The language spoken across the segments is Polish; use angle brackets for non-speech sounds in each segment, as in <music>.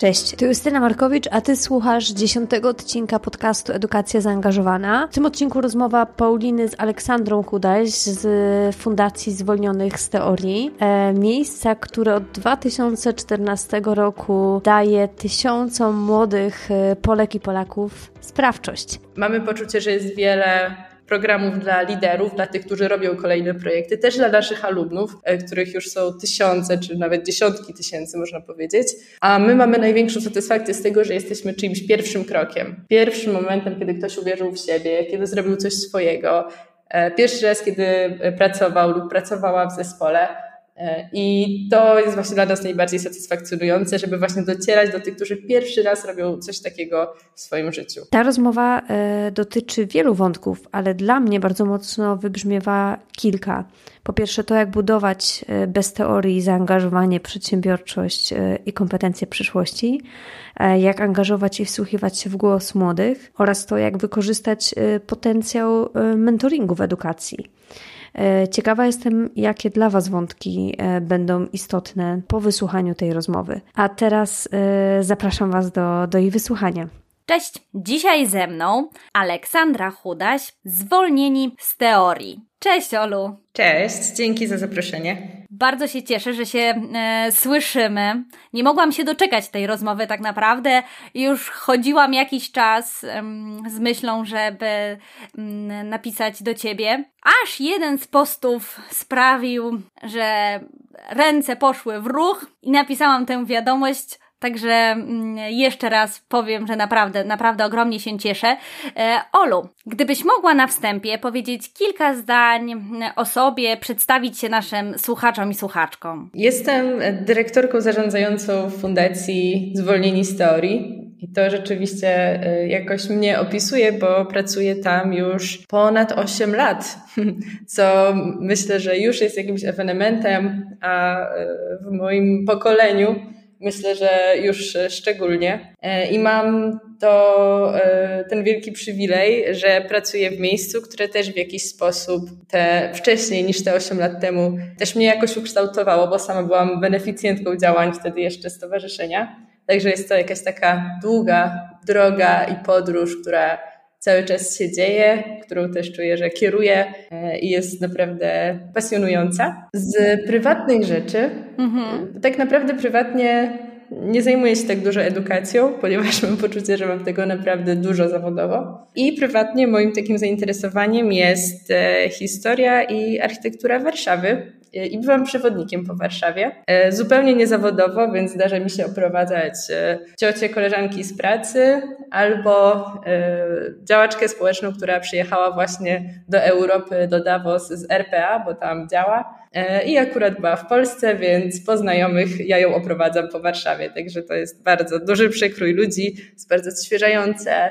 Cześć, to Justyna Markowicz, a ty słuchasz dziesiątego odcinka podcastu Edukacja Zaangażowana. W tym odcinku rozmowa Pauliny z Aleksandrą Kudaś z Fundacji Zwolnionych z Teorii. E, miejsca, które od 2014 roku daje tysiącom młodych e, Polek i Polaków sprawczość. Mamy poczucie, że jest wiele programów dla liderów, dla tych, którzy robią kolejne projekty, też dla naszych alumnów, e, których już są tysiące, czy nawet dziesiątki tysięcy, można powiedzieć. A my mamy największą satysfakcję z tego, że jesteśmy czyimś pierwszym krokiem, pierwszym momentem, kiedy ktoś uwierzył w siebie, kiedy zrobił coś swojego, e, pierwszy raz, kiedy pracował lub pracowała w zespole. E, I to jest właśnie dla nas najbardziej satysfakcjonujące, żeby właśnie docierać do tych, którzy pierwszy raz robią coś takiego w swoim życiu. Ta rozmowa e, dotyczy wielu wątków, ale dla mnie bardzo mocno wybrzmiewa kilka. Po pierwsze, to jak budować e, bez teorii zaangażowanie, przedsiębiorczość i kompetencje przyszłości, jak angażować i wsłuchiwać się w głos młodych oraz to, jak wykorzystać potencjał mentoringu w edukacji. E, ciekawa jestem, jakie dla Was wątki e, będą istotne po wysłuchaniu tej rozmowy. A teraz e, zapraszam Was do, do jej wysłuchania. Cześć! Dzisiaj ze mną Aleksandra Chudaś, zwolnieni z teorii. Cześć Olu! Cześć, dzięki za zaproszenie. Bardzo się cieszę, że się e, słyszymy. Nie mogłam się doczekać tej rozmowy tak naprawdę. Już chodziłam jakiś czas e, z myślą, żeby m, mm, napisać do Ciebie. Aż jeden z postów sprawił, że ręce poszły w ruch i napisałam tę wiadomość Także mm, jeszcze raz powiem, że naprawdę, naprawdę ogromnie się cieszę. E, Olu, gdybyś mogła na wstępie powiedzieć kilka zdań o sobie, przedstawić się naszym słuchaczom i słuchaczkom. Jestem dyrektorką zarządzającą Fundacji Zwolnieni z Teorii. I to rzeczywiście e, jakoś mnie opisuje, bo pracuję tam już ponad 8 lat, <laughs> co myślę, że już jest jakimś ewenementem, a e, w moim pokoleniu myślę, że już szczególnie. E, I mam to, e, ten wielki przywilej, że pracuję w miejscu, które też w jakiś sposób te wcześniej niż te 8 lat temu też mnie jakoś ukształtowało, bo sama byłam beneficjentką działań wtedy jeszcze stowarzyszenia. Także jest to jakaś taka długa droga i podróż, która cały czas się dzieje, którą też czuję, że kieruję e, i jest naprawdę pasjonująca. Z prywatnych rzeczy, mhm. tak naprawdę prywatnie nie zajmuję się tak dużo edukacją, <laughs> ponieważ mam poczucie, że mam tego naprawdę dużo zawodowo. I prywatnie moim takim zainteresowaniem jest e, historia i architektura Warszawy i byłam przewodnikiem po Warszawie. E, zupełnie niezawodowo, więc zdarza mi się oprowadzać e, ciocie, koleżanki z pracy albo e, działaczkę społeczną, która przyjechała właśnie do Europy, do Davos z RPA, bo tam działa. I akurat była w Polsce, więc po znajomych ja ją oprowadzam po Warszawie. Także to jest bardzo duży przekrój ludzi, jest bardzo odświeżające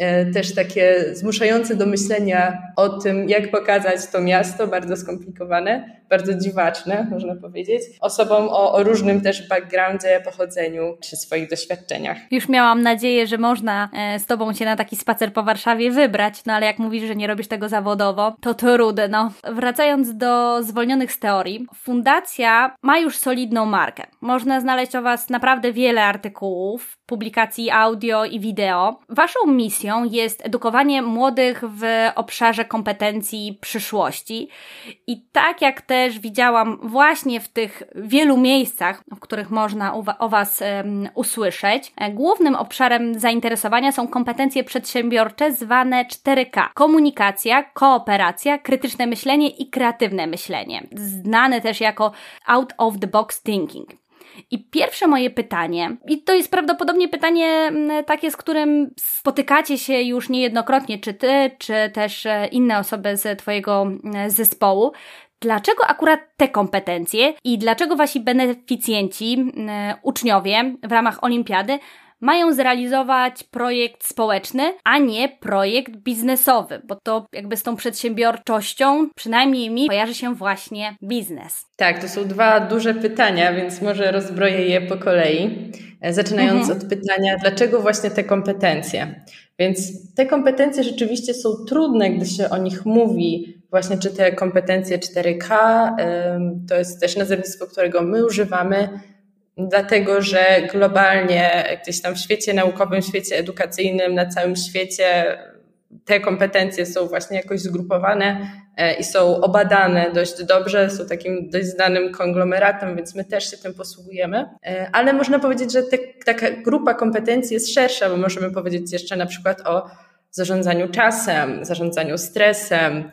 E, też takie zmuszające do myślenia o tym, jak pokazać to miasto, bardzo skomplikowane, bardzo dziwaczne, można powiedzieć, osobom o, o, różnym też backgroundzie, pochodzeniu czy swoich doświadczeniach. Już miałam nadzieję, że można e, z Tobą się na taki spacer po Warszawie wybrać, no ale jak mówisz, że nie robisz tego zawodowo, to trudno. Wracając do zwolnionych z teorii, fundacja ma już solidną markę. Można znaleźć o Was naprawdę wiele artykułów, publikacji audio i wideo. Waszą misją jest edukowanie młodych w obszarze kompetencji przyszłości. I tak jak też widziałam właśnie w tych wielu miejscach, w których można o Was usłyszeć, e, głównym obszarem zainteresowania są kompetencje przedsiębiorcze zwane 4K. Komunikacja, kooperacja, krytyczne myślenie i kreatywne myślenie. Znane też jako out of the box thinking. I pierwsze moje pytanie, i to jest prawdopodobnie pytanie takie, z którym spotykacie się już niejednokrotnie, czy ty, czy też e, inne osoby z Twojego zespołu, Dlaczego akurat te kompetencje i dlaczego wasi beneficjenci, uczniowie w ramach olimpiady mają zrealizować projekt społeczny, a nie projekt biznesowy, bo to jakby z tą przedsiębiorczością, przynajmniej mi, kojarzy się właśnie biznes. Tak, to są dwa duże pytania, więc może rozbroję je po kolei. E, zaczynając mhm. od pytania, dlaczego właśnie te kompetencje? Więc te kompetencje rzeczywiście są trudne, gdy się o nich mówi, właśnie czy te kompetencje 4K, to jest też nazewnictwo, którego my używamy, dlatego że globalnie gdzieś tam w świecie naukowym, w świecie edukacyjnym, na całym świecie te kompetencje są właśnie jakoś zgrupowane e, i są obadane dość dobrze, są takim dość znanym konglomeratem, więc my też się tym posługujemy. E, ale można powiedzieć, że te, taka grupa kompetencji jest szersza, bo możemy powiedzieć jeszcze na przykład o zarządzaniu czasem, zarządzaniu stresem,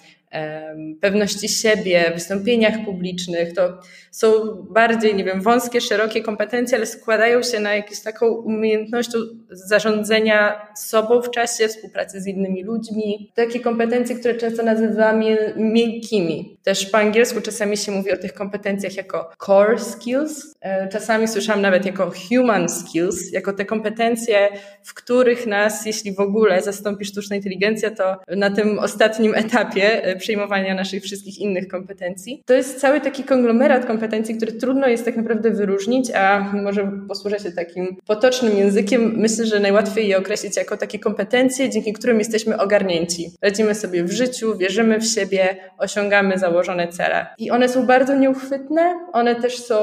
pewności siebie, wystąpieniach publicznych. To są bardziej, nie wiem, wąskie, szerokie kompetencje, ale składają się na jakąś taką umiejętność zarządzania sobą w czasie, współpracy z innymi ludźmi. Takie kompetencje, które często nazywamy miękkimi. Też po angielsku czasami się mówi o tych kompetencjach jako core skills. E, czasami słyszałam nawet jako human skills, jako te kompetencje, w których nas, jeśli w ogóle zastąpi sztuczna inteligencja, to na tym ostatnim etapie e, przejmowania naszych wszystkich innych kompetencji. To jest cały taki konglomerat kompetencji, który trudno jest tak naprawdę wyróżnić, a może posłużę się takim potocznym językiem. Myślę, że najłatwiej je określić jako takie kompetencje, dzięki którym jesteśmy ogarnięci. Radzimy sobie w życiu, wierzymy w siebie, osiągamy założone cele. I one są bardzo nieuchwytne, one też są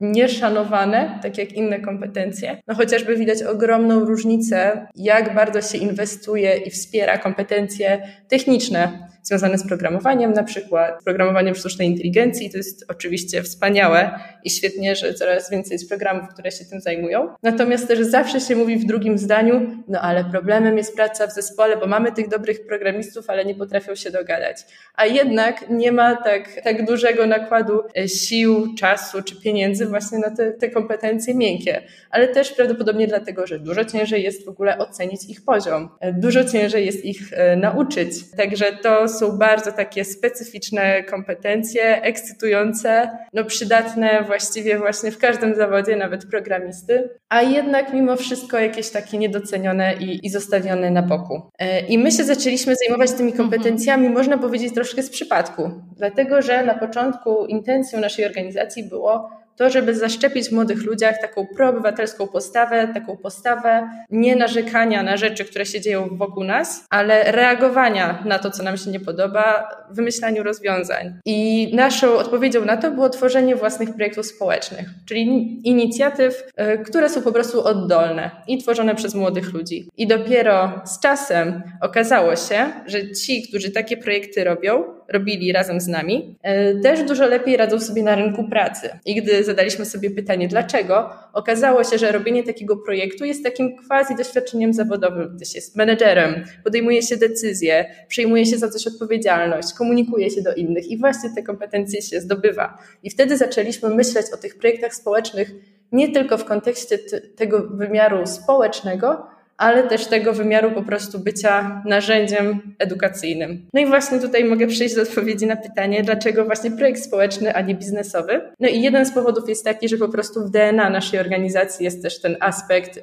nieszanowane, tak jak inne kompetencje. No chociażby widać ogromną różnicę, jak bardzo się inwestuje i wspiera kompetencje techniczne związane z programowaniem, na przykład programowaniem sztucznej inteligencji. To jest oczywiście wspaniałe i świetnie, że coraz więcej jest programów, które się tym zajmują. Natomiast też zawsze się mówi w drugim zdaniu, no ale problemem jest praca w zespole, bo mamy tych dobrych programistów, ale nie potrafią się dogadać. A jednak nie ma tak, tak dużego nakładu e, sił, czasu czy pieniędzy właśnie na te, te kompetencje miękkie. Ale też prawdopodobnie dlatego, że dużo ciężej jest w ogóle ocenić ich poziom. E, dużo ciężej jest ich e, nauczyć. Także to są bardzo takie specyficzne kompetencje, ekscytujące, no przydatne właściwie właśnie w każdym zawodzie, nawet programisty, a jednak mimo wszystko jakieś takie niedocenione i, i zostawione na boku. E, I my się zaczęliśmy zajmować tymi mhm. kompetencjami, można powiedzieć troszkę z przypadku, dlatego że na początku intencją naszej organizacji było to, żeby zaszczepić w młodych ludziach taką proobywatelską postawę, taką postawę nie narzekania na rzeczy, które się dzieją wokół nas, ale reagowania na to, co nam się nie podoba, wymyślaniu rozwiązań. I naszą odpowiedzią na to było tworzenie własnych projektów społecznych, czyli inicjatyw, e, które są po prostu oddolne i tworzone przez młodych ludzi. I dopiero z czasem okazało się, że ci, którzy takie projekty robią, robili razem z nami, e, też dużo lepiej radzą sobie na rynku pracy. I gdy zadaliśmy sobie pytanie, dlaczego, okazało się, że robienie takiego projektu jest takim quasi doświadczeniem zawodowym, się jest menedżerem, podejmuje się decyzje, przejmuje się za coś odpowiedzialność, komunikuje się do innych i właśnie te kompetencje się zdobywa. I wtedy zaczęliśmy myśleć o tych projektach społecznych nie tylko w kontekście tego wymiaru społecznego, ale też tego wymiaru po prostu bycia narzędziem edukacyjnym. No i właśnie tutaj mogę przejść do odpowiedzi na pytanie, dlaczego właśnie projekt społeczny, a nie biznesowy. No i jeden z powodów jest taki, że po prostu w DNA naszej organizacji jest też ten aspekt y,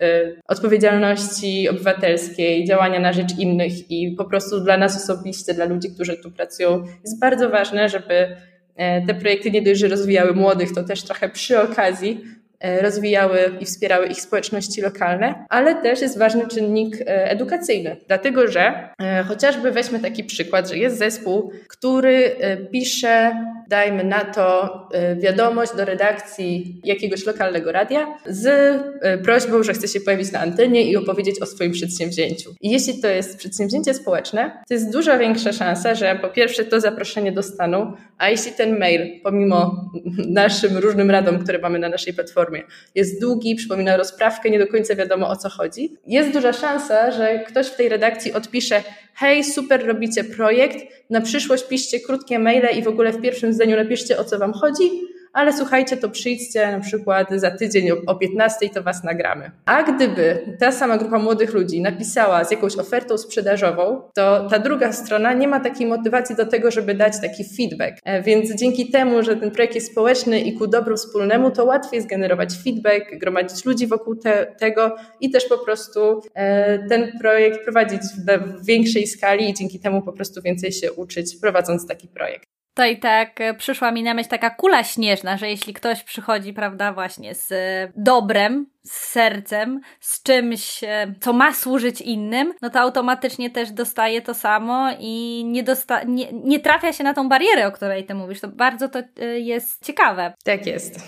odpowiedzialności obywatelskiej, działania na rzecz innych i po prostu dla nas osobiście, dla ludzi, którzy tu pracują, jest bardzo ważne, żeby y, te projekty nie dość, że rozwijały młodych, to też trochę przy okazji rozwijały i wspierały ich społeczności lokalne, ale też jest ważny czynnik e, edukacyjny, dlatego że e, chociażby weźmy taki przykład, że jest zespół, który pisze, dajmy na to, wiadomość do redakcji jakiegoś lokalnego radia z prośbą, że chce się pojawić na antenie i opowiedzieć o swoim przedsięwzięciu. I jeśli to jest przedsięwzięcie społeczne, to jest dużo większa szansa, że po pierwsze to zaproszenie dostaną, a jeśli ten mail, pomimo naszym różnym radom, które mamy na naszej platformie, formie. Jest długi, przypomina rozprawkę, nie do końca wiadomo o co chodzi. Jest duża szansa, że ktoś w tej redakcji odpisze: Hej, super robicie projekt, na przyszłość piszcie krótkie maile i w ogóle w pierwszym zdaniu napiszcie o co wam chodzi ale słuchajcie, to przyjdźcie na przykład za tydzień o 15, to was nagramy. A gdyby ta sama grupa młodych ludzi napisała z jakąś ofertą sprzedażową, to ta druga strona nie ma takiej motywacji do tego, żeby dać taki feedback. E, więc dzięki temu, że ten projekt jest społeczny i ku dobru wspólnemu, to łatwiej zgenerować feedback, gromadzić ludzi wokół te, tego i też po prostu e, ten projekt prowadzić w, w większej skali i dzięki temu po prostu więcej się uczyć, prowadząc taki projekt. To i tak e, przyszła mi na myśl taka kula śnieżna, że jeśli ktoś przychodzi, prawda, właśnie z e, dobrem, z sercem, z czymś, e, co ma służyć innym, no to automatycznie też dostaje to samo i nie, dosta- nie, nie trafia się na tą barierę, o której ty mówisz. To bardzo to jest ciekawe. Tak jest.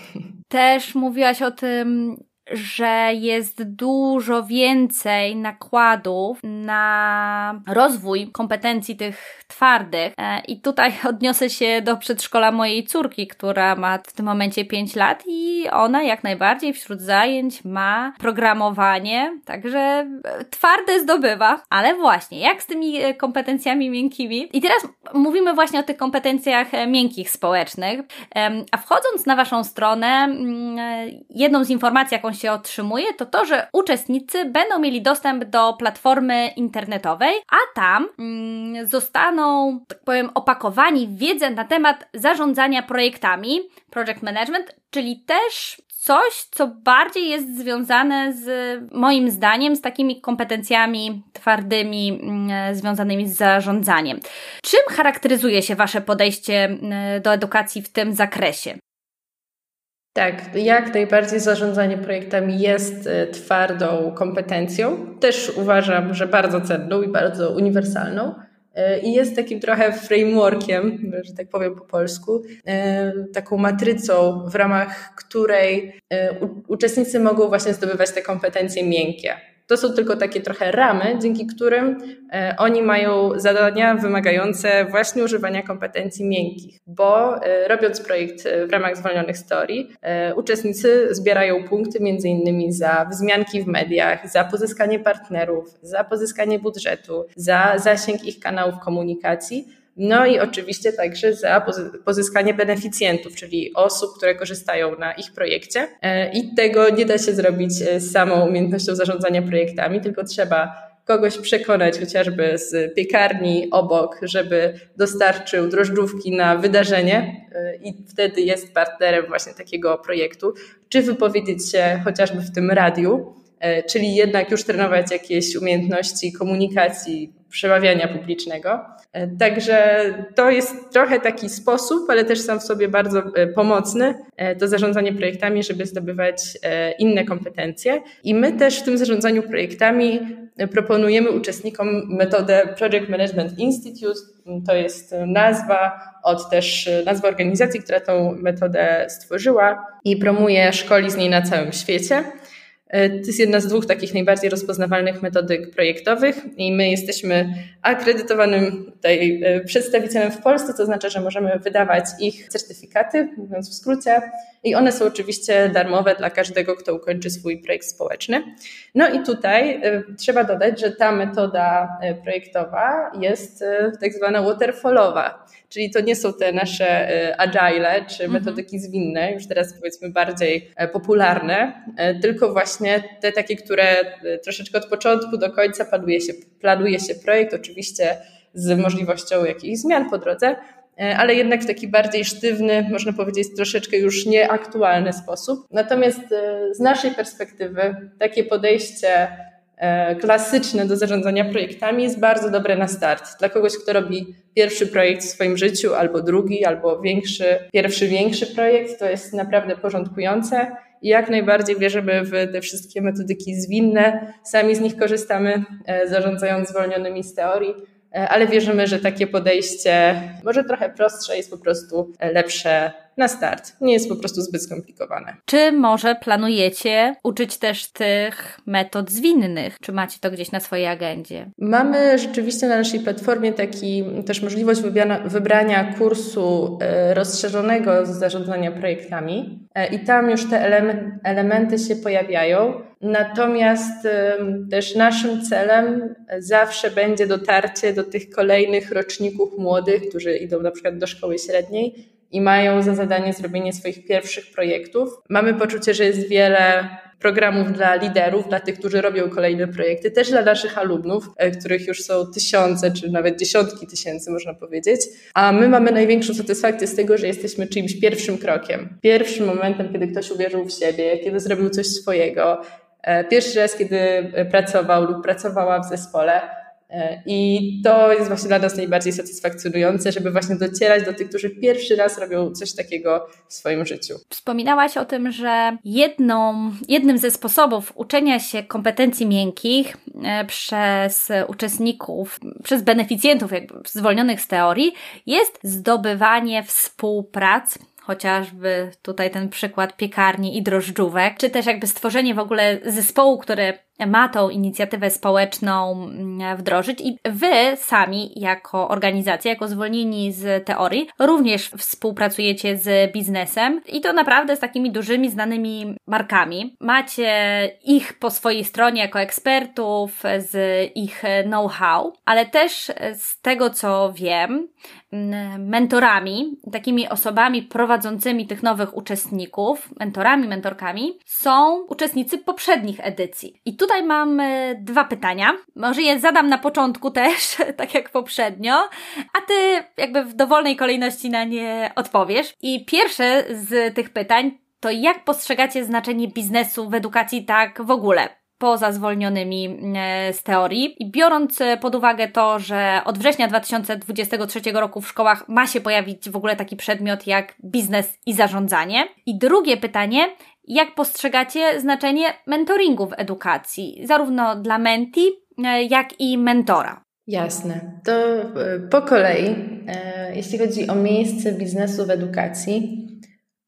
Też mówiłaś o tym, że jest dużo więcej nakładów na rozwój kompetencji tych twardych. E, I tutaj <laughs> odniosę się do przedszkola mojej córki, która ma w tym momencie 5 lat i ona jak najbardziej wśród zajęć ma programowanie, także e, twarde zdobywa. Ale właśnie, jak z tymi e, kompetencjami miękkimi? I teraz mówimy właśnie o tych kompetencjach miękkich społecznych. A wchodząc na Waszą stronę, mm, jedną z informacji, jaką się otrzymuje, to to, że uczestnicy będą mieli dostęp do platformy internetowej, a tam mm, zostaną, tak powiem, opakowani w wiedzę na temat zarządzania projektami, project management, czyli też coś, co bardziej jest związane z moim zdaniem z takimi kompetencjami twardymi mm, związanymi z zarządzaniem. Czym charakteryzuje się Wasze podejście mm, do edukacji w tym zakresie? Tak, jak najbardziej zarządzanie projektami jest e, twardą kompetencją. Też uważam, że bardzo cenną i bardzo uniwersalną. E, I jest takim trochę frameworkiem, że tak powiem po polsku, e, taką matrycą, w ramach której uczestnicy mogą właśnie zdobywać te kompetencje miękkie. To są tylko takie trochę ramy, dzięki którym e, oni mają zadania wymagające właśnie używania kompetencji miękkich, bo e, robiąc projekt e, w ramach zwolnionych story, uczestnicy zbierają punkty między innymi za wzmianki w mediach, za pozyskanie partnerów, za pozyskanie budżetu, za zasięg ich kanałów komunikacji no i oczywiście także za pozyskanie beneficjentów, czyli osób, które korzystają na ich projekcie. E, I tego nie da się zrobić e, samą umiejętnością zarządzania projektami, tylko trzeba kogoś przekonać chociażby z piekarni obok, żeby dostarczył drożdżówki na wydarzenie e, i wtedy jest partnerem właśnie takiego projektu, czy wypowiedzieć się chociażby w tym radiu, czyli jednak już trenować jakieś umiejętności komunikacji, przemawiania publicznego. E, także to jest trochę taki sposób, ale też sam w sobie bardzo e, pomocny e, do zarządzania projektami, żeby zdobywać inne kompetencje. I my też w tym zarządzaniu projektami proponujemy uczestnikom metodę Project Management Institute. To jest nazwa od też nazwa organizacji, która tą metodę stworzyła i promuje szkoli z niej na całym świecie. E, to jest jedna z dwóch takich najbardziej rozpoznawalnych metodyk projektowych i my jesteśmy akredytowanym tutaj e, przedstawicielem w Polsce, to znaczy, że możemy wydawać ich certyfikaty, mówiąc w skrócie, i one są oczywiście darmowe dla każdego, kto ukończy swój projekt społeczny. No i tutaj e, trzeba dodać, że ta metoda projektowa jest tak zwana waterfallowa, czyli to nie są te nasze agile czy mhm. metodyki zwinne, już teraz powiedzmy bardziej popularne, tylko właśnie te takie, które e, troszeczkę od początku do końca planuje się, planuje się projekt, oczywiście z możliwością jakichś zmian po drodze, e, ale jednak w taki bardziej sztywny, można powiedzieć troszeczkę już nieaktualny sposób. Natomiast e, z naszej perspektywy takie podejście klasyczne do zarządzania projektami jest bardzo dobre na start. Dla kogoś, kto robi pierwszy projekt w swoim życiu, albo drugi, albo większy, pierwszy, większy projekt, to jest naprawdę porządkujące i jak najbardziej wierzymy w te wszystkie metodyki zwinne. Sami z nich korzystamy, e, zarządzając zwolnionymi z teorii, e, ale wierzymy, że takie podejście, może trochę prostsze, jest po prostu lepsze na start. Nie jest po prostu zbyt skomplikowane. Czy może planujecie uczyć też tych metod zwinnych? Czy macie to gdzieś na swojej agendzie? Mamy rzeczywiście na naszej platformie taki też możliwość wybrania, wybrania kursu e, rozszerzonego z zarządzania projektami e, i tam już te elementy się pojawiają. Natomiast też naszym celem zawsze będzie dotarcie do tych kolejnych roczników młodych, którzy idą na przykład do szkoły średniej i mają za zadanie zrobienie swoich pierwszych projektów. Mamy poczucie, że jest wiele programów dla liderów, dla tych, którzy robią kolejne projekty, też dla naszych alumnów, e, których już są tysiące, czy nawet dziesiątki tysięcy, można powiedzieć. A my mamy największą satysfakcję z tego, że jesteśmy czyimś pierwszym krokiem, pierwszym momentem, kiedy ktoś uwierzył w siebie, kiedy zrobił coś swojego, pierwszy raz, kiedy pracował lub pracowała w zespole E, I to jest właśnie dla nas najbardziej satysfakcjonujące, żeby właśnie docierać do tych, którzy pierwszy raz robią coś takiego w swoim życiu. Wspominałaś o tym, że jedną, jednym ze sposobów uczenia się kompetencji miękkich e, przez uczestników, przez beneficjentów jakby zwolnionych z teorii jest zdobywanie współprac chociażby tutaj ten przykład piekarni i drożdżówek, czy też jakby stworzenie w ogóle zespołu, który ma tą inicjatywę społeczną mm, wdrożyć i wy sami jako organizacja, jako zwolnieni z teorii, również współpracujecie z biznesem i to naprawdę z takimi dużymi, znanymi markami. Macie ich po swojej stronie jako ekspertów, z ich know-how, ale też z tego co wiem, mentorami, takimi osobami prowadzącymi tych nowych uczestników, mentorami, mentorkami, są uczestnicy poprzednich edycji. I tutaj mam e, dwa pytania. Może je zadam na początku też, <laughs> tak jak poprzednio, a ty jakby w dowolnej kolejności na nie odpowiesz. I pierwsze z tych pytań to jak postrzegacie znaczenie biznesu w edukacji tak w ogóle? poza zwolnionymi e, z teorii. I biorąc pod uwagę to, że od września 2023 roku w szkołach ma się pojawić w ogóle taki przedmiot jak biznes i zarządzanie. I drugie pytanie, jak postrzegacie znaczenie mentoringu w edukacji, zarówno dla menti, e, jak i mentora? Jasne. To po kolei, jeśli chodzi o miejsce biznesu w edukacji,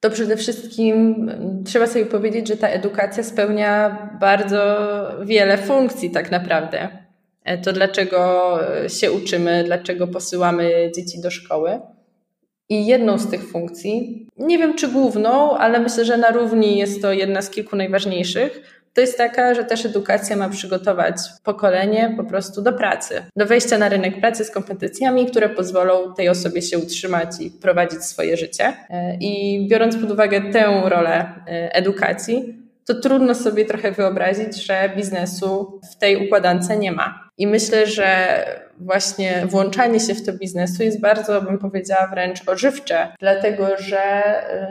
to przede wszystkim mm, trzeba sobie powiedzieć, że ta edukacja spełnia bardzo wiele funkcji tak naprawdę. E, to dlaczego się uczymy, dlaczego posyłamy dzieci do szkoły. I jedną z tych funkcji, nie wiem czy główną, ale myślę, że na równi jest to jedna z kilku najważniejszych, to jest taka, że też edukacja ma przygotować pokolenie po prostu do pracy, do wejścia na rynek pracy z kompetencjami, które pozwolą tej osobie się utrzymać i prowadzić swoje życie. E, I biorąc pod uwagę tę rolę e, edukacji, to trudno sobie trochę wyobrazić, że biznesu w tej układance nie ma. I myślę, że właśnie włączanie się w to biznesu jest bardzo, bym powiedziała, wręcz ożywcze, dlatego że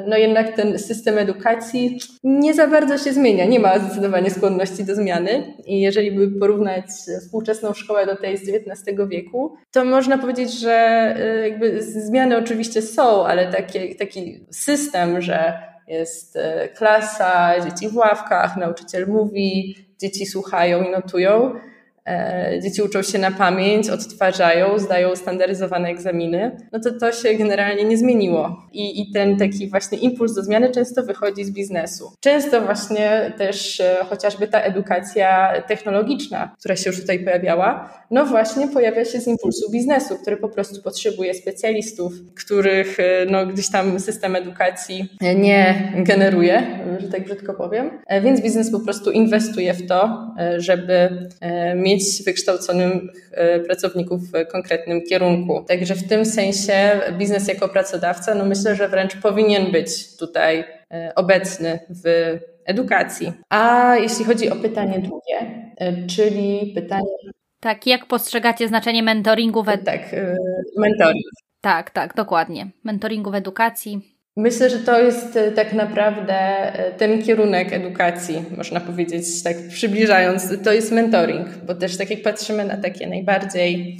no jednak ten system edukacji nie za bardzo się zmienia, nie ma zdecydowanie skłonności do zmiany. I jeżeli by porównać współczesną szkołę do tej z XIX wieku, to można powiedzieć, że y, jakby zmiany oczywiście są, ale taki, system, że jest y, klasa, dzieci w ławkach, nauczyciel mówi, dzieci słuchają i notują dzieci uczą się na pamięć, odtwarzają, zdają standaryzowane egzaminy, no to to się generalnie nie zmieniło. I, I ten taki właśnie impuls do zmiany często wychodzi z biznesu. Często właśnie też e, chociażby ta edukacja technologiczna, która się już tutaj pojawiała, no właśnie pojawia się z impulsu biznesu, który po prostu potrzebuje specjalistów, których e, no, gdzieś tam system edukacji nie generuje, że tak brzydko powiem. Więc biznes po prostu inwestuje w to, żeby mieć mieć wykształconych e, pracowników w konkretnym kierunku. Także w tym sensie biznes jako pracodawca, no myślę, że wręcz powinien być tutaj e, obecny w edukacji. A jeśli chodzi o pytanie drugie, e, czyli pytanie. Tak, jak postrzegacie znaczenie mentoringu w edukacji? Tak, mentoring. Tak, tak, dokładnie. Mentoringu w edukacji. Myślę, że to jest e, tak naprawdę e, ten kierunek edukacji, można powiedzieć, tak przybliżając, to jest mentoring, bo też tak jak patrzymy na takie najbardziej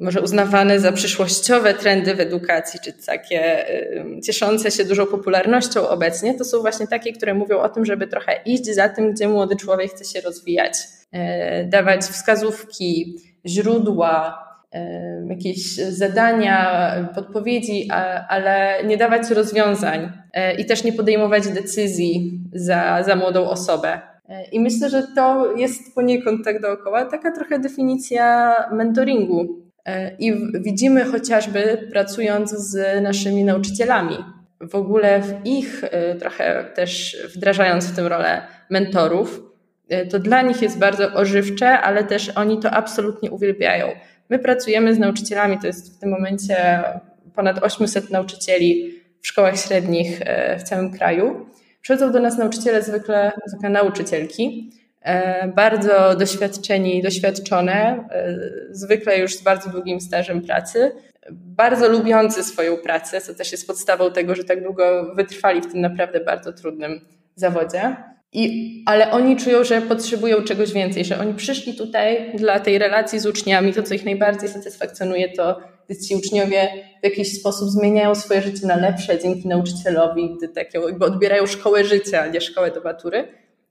może uznawane za przyszłościowe trendy w edukacji, czy takie e, cieszące się dużą popularnością obecnie, to są właśnie takie, które mówią o tym, żeby trochę iść za tym, gdzie młody człowiek chce się rozwijać, dawać wskazówki, źródła, jakieś zadania, podpowiedzi, ale nie dawać rozwiązań e, i też nie podejmować decyzji za, za młodą osobę. E, I myślę, że to jest poniekąd tak dookoła taka trochę definicja mentoringu. E, I widzimy chociażby pracując z naszymi nauczycielami, w ogóle w ich trochę też wdrażając w tym rolę mentorów, to dla nich jest bardzo ożywcze, ale też oni to absolutnie uwielbiają. My pracujemy z nauczycielami, to jest w tym momencie ponad 800 nauczycieli w szkołach średnich e, w całym kraju. Przychodzą do nas nauczyciele, zwykle, zwykle nauczycielki, e, bardzo doświadczeni, doświadczone, e, zwykle już z bardzo długim stażem pracy, bardzo lubiący swoją pracę, co też jest podstawą tego, że tak długo wytrwali w tym naprawdę bardzo trudnym zawodzie. I, ale oni czują, że potrzebują czegoś więcej, że oni przyszli tutaj dla tej relacji z uczniami. To, co ich najbardziej satysfakcjonuje, to gdy ci uczniowie w jakiś sposób zmieniają swoje życie na lepsze dzięki nauczycielowi, gdy takie, jakby odbierają szkołę życia, a nie szkołę do matury.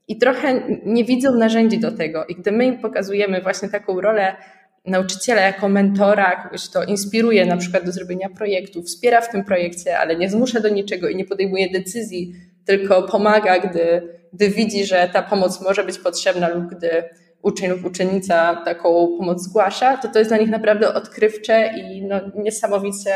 I trochę nie widzą narzędzi do tego. I gdy my im pokazujemy właśnie taką rolę nauczyciela jako mentora, kogoś, kto inspiruje na przykład do zrobienia projektu, wspiera w tym projekcie, ale nie zmusza do niczego i nie podejmuje decyzji, tylko pomaga, gdy, gdy widzi, że ta pomoc może być potrzebna lub gdy uczeń lub uczennica taką pomoc zgłasza, to to jest dla nich naprawdę odkrywcze i no, niesamowicie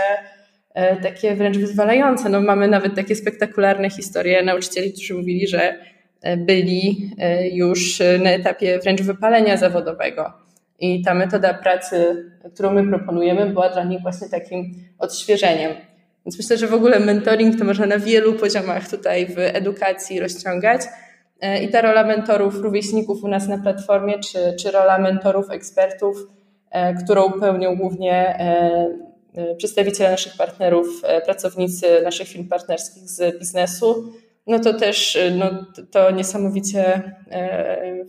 e, takie wręcz wyzwalające. No, mamy nawet takie spektakularne historie nauczycieli, którzy mówili, że e, byli e, już na etapie wręcz wypalenia zawodowego. I ta metoda pracy, którą my proponujemy, była dla nich właśnie takim odświeżeniem. Więc myślę, że w ogóle mentoring to można na wielu poziomach tutaj w edukacji rozciągać. E, I ta rola mentorów, rówieśników u nas na platformie, czy, czy rola mentorów, ekspertów, e, którą pełnią głównie e, przedstawiciele naszych partnerów, pracownicy naszych firm partnerskich z biznesu, no to też no, to niesamowicie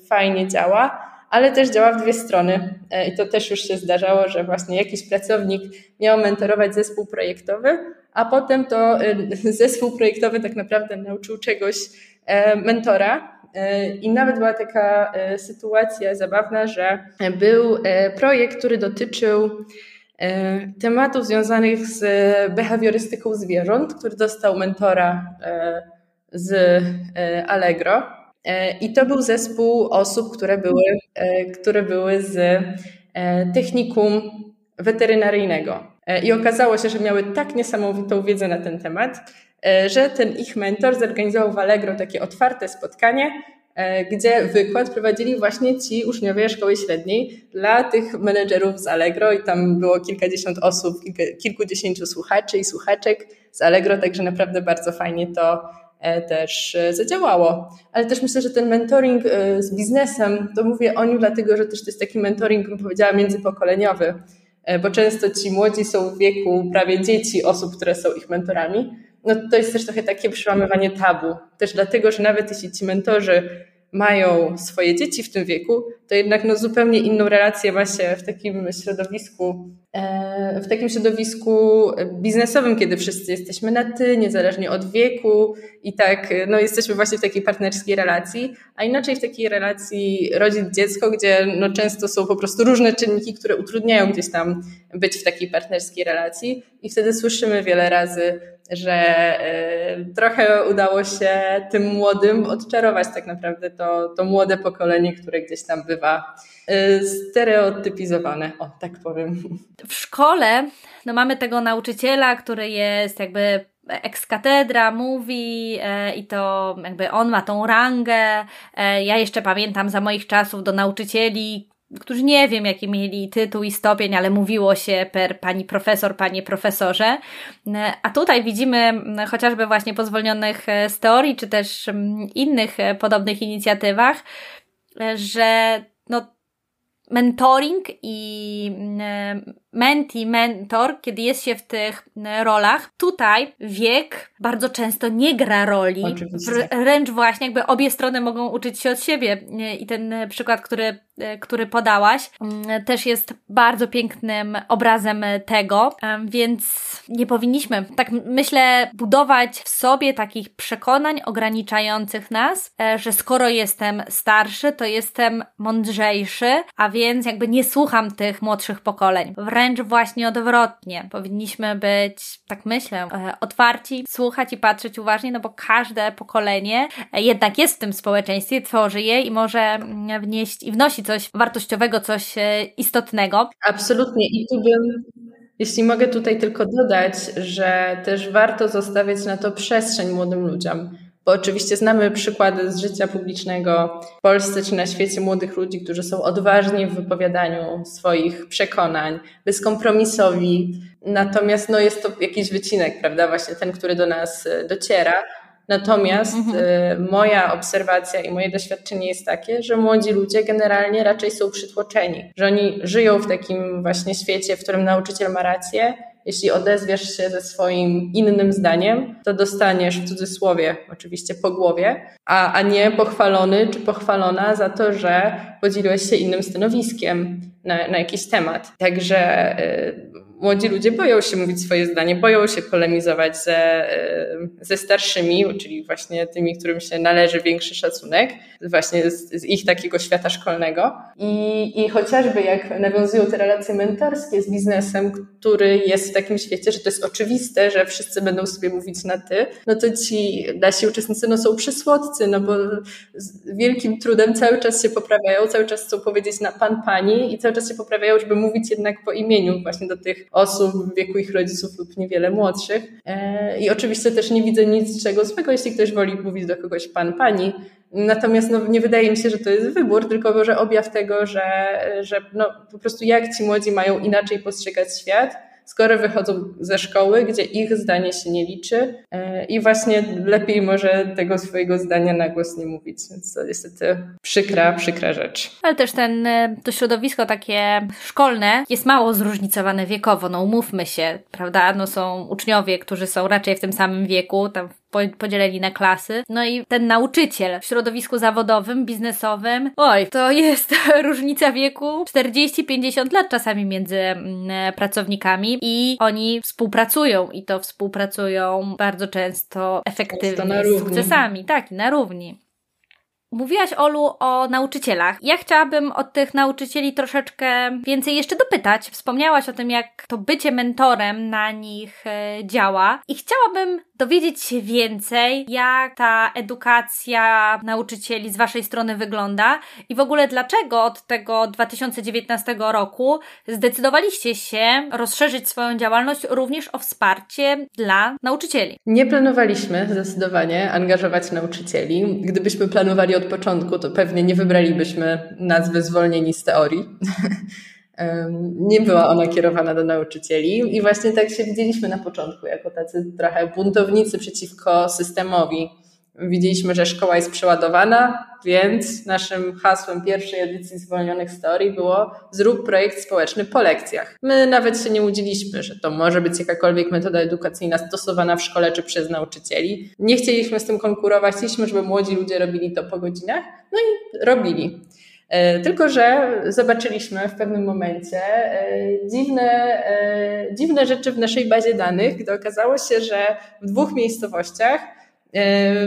fajnie działa, ale też działa w dwie strony. I to też już się zdarzało, że właśnie jakiś pracownik miał mentorować zespół projektowy, a potem to <laughs> zespół projektowy tak naprawdę nauczył czegoś E, mentora. E, I nawet była taka e, sytuacja zabawna, że był projekt, który dotyczył tematów związanych z behawiorystyką zwierząt, który dostał mentora z Allegro. I to był zespół osób, które były, które były z technikum weterynaryjnego. I okazało się, że miały tak niesamowitą wiedzę na ten temat, E, że ten ich mentor zorganizował w Allegro takie otwarte spotkanie, e, gdzie wykład prowadzili właśnie ci uczniowie szkoły średniej dla tych menedżerów z Allegro i tam było kilkadziesiąt osób, kilkudziesięciu słuchaczy i słuchaczek z Allegro, także naprawdę bardzo fajnie to e, też zadziałało. Ale też myślę, że ten mentoring z biznesem, to mówię o nim dlatego, że też to jest taki mentoring, bym powiedziała, międzypokoleniowy, bo często ci młodzi są w wieku prawie dzieci osób, które są ich mentorami, no to jest też trochę takie przełamywanie tabu. Też dlatego, że nawet jeśli ci mentorzy mają swoje dzieci w tym wieku, to jednak no zupełnie inną relację ma się w takim środowisku, e, w takim środowisku biznesowym, kiedy wszyscy jesteśmy na ty, niezależnie od wieku i tak, no jesteśmy właśnie w takiej partnerskiej relacji, a inaczej w takiej relacji rodzic-dziecko, gdzie no często są po prostu różne czynniki, które utrudniają gdzieś tam być w takiej partnerskiej relacji i wtedy słyszymy wiele razy że e, trochę udało się tym młodym odczarować tak naprawdę to, to młode pokolenie, które gdzieś tam bywa e, stereotypizowane, o tak powiem. W szkole no mamy tego nauczyciela, który jest jakby ex katedra mówi e, i to jakby on ma tą rangę. E, ja jeszcze pamiętam za moich czasów do nauczycieli, którzy nie wiem, jaki mieli tytuł i stopień, ale mówiło się per pani profesor, panie profesorze. A tutaj widzimy chociażby właśnie po zwolnionych e, z teorii, czy też innych e, podobnych inicjatywach, e, że no, mentoring i menti, mentor, kiedy jest się w tych rolach, tutaj wiek bardzo często nie gra roli. Wręcz właśnie jakby obie strony mogą uczyć się od siebie. I ten przykład, który E, który podałaś, mm, też jest bardzo pięknym obrazem tego, więc nie powinniśmy, tak myślę, budować w sobie takich przekonań ograniczających nas, e, że skoro jestem starszy, to jestem mądrzejszy, a więc jakby nie słucham tych młodszych pokoleń. Wręcz właśnie odwrotnie. Powinniśmy być, tak myślę, e, otwarci, słuchać i patrzeć uważnie, no bo każde pokolenie jednak jest w tym społeczeństwie, tworzy je i może mm, wnieść i wnosić coś wartościowego, coś e, istotnego. Absolutnie. I tu bym, jeśli mogę tutaj tylko dodać, że też warto zostawiać na to przestrzeń młodym ludziom. Bo oczywiście znamy przykłady z życia publicznego w Polsce czy na świecie młodych ludzi, którzy są odważni w wypowiadaniu swoich przekonań, bezkompromisowi. Natomiast no, jest to jakiś wycinek, prawda? Właśnie ten, który do nas e, dociera. Natomiast mhm. Y, moja obserwacja i moje doświadczenie jest takie, że młodzi ludzie generalnie raczej są przytłoczeni, że oni żyją w takim właśnie świecie, w którym nauczyciel ma rację. Jeśli odezwiesz się ze swoim innym zdaniem, to dostaniesz w cudzysłowie oczywiście po głowie, a, a nie pochwalony czy pochwalona za to, że podzieliłeś się innym stanowiskiem na, na jakiś temat. Także y, młodzi ludzie boją się mówić swoje zdanie, boją się polemizować ze, e, ze starszymi, czyli właśnie tymi, którym się należy większy szacunek, właśnie z, z ich takiego świata szkolnego. I, I chociażby jak nawiązują te relacje mentorskie z biznesem, który jest w takim świecie, że to jest oczywiste, że wszyscy będą sobie mówić na ty, no to ci nasi uczestnicy no, są przysłodcy, no bo z wielkim trudem cały czas się poprawiają, cały czas chcą powiedzieć na pan, pani i cały czas się poprawiają, żeby mówić jednak po imieniu właśnie do tych osób w wieku ich rodziców lub niewiele młodszych. E, I oczywiście też nie widzę nic czego złego, jeśli ktoś woli mówić do kogoś pan, pani. Natomiast no, nie wydaje mi się, że to jest wybór, tylko może objaw tego, że, że no, po prostu jak ci młodzi mają inaczej postrzegać świat, skoro wychodzą ze szkoły, gdzie ich zdanie się nie liczy e, i właśnie lepiej może tego swojego zdania na głos nie mówić. Więc to niestety przykra, przykra rzecz. Ale też ten, e, to środowisko takie szkolne jest mało zróżnicowane wiekowo, no umówmy się, prawda? No są uczniowie, którzy są raczej w tym samym wieku, tam podzieleni na klasy. No i ten nauczyciel w środowisku zawodowym, biznesowym, oj, to jest <laughs> różnica wieku 40-50 lat czasami między mm, pracownikami i oni współpracują i to współpracują bardzo często efektywnie, z sukcesami, tak, na równi. Mówiłaś, Olu, o nauczycielach. Ja chciałabym od tych nauczycieli troszeczkę więcej jeszcze dopytać. Wspomniałaś o tym, jak to bycie mentorem na nich e, działa. I chciałabym dowiedzieć się więcej, jak ta edukacja nauczycieli z Waszej strony wygląda i w ogóle dlaczego od tego 2019 roku zdecydowaliście się rozszerzyć swoją działalność również o wsparcie dla nauczycieli. Nie planowaliśmy zdecydowanie angażować nauczycieli. Gdybyśmy planowali od początku, to pewnie nie wybralibyśmy nazwy zwolnieni z teorii. <laughs> nie była ona kierowana do nauczycieli i właśnie tak się widzieliśmy na początku, jako tacy trochę buntownicy przeciwko systemowi. Widzieliśmy, że szkoła jest przeładowana, więc naszym hasłem pierwszej edycji zwolnionych story było zrób projekt społeczny po lekcjach. My nawet się nie łudziliśmy, że to może być jakakolwiek metoda edukacyjna stosowana w szkole czy przez nauczycieli. Nie chcieliśmy z tym konkurować, chcieliśmy, żeby młodzi ludzie robili to po godzinach, no i robili. E, tylko, że zobaczyliśmy w pewnym momencie e, dziwne, e, dziwne rzeczy w naszej bazie danych, gdy okazało się, że w dwóch miejscowościach,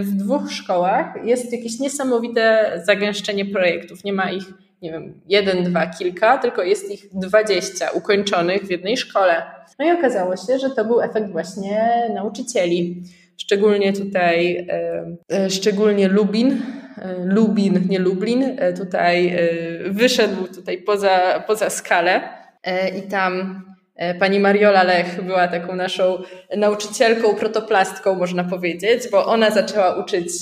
w dwóch szkołach jest jakieś niesamowite zagęszczenie projektów. Nie ma ich, nie wiem, jeden, dwa, kilka, tylko jest ich dwadzieścia ukończonych w jednej szkole. No i okazało się, że to był efekt właśnie nauczycieli. Szczególnie tutaj, szczególnie Lubin, Lubin, nie Lublin, e, tutaj e, wyszedł tutaj poza, poza skalę e, i tam Pani Mariola Lech była taką naszą nauczycielką, protoplastką, można powiedzieć, bo ona zaczęła uczyć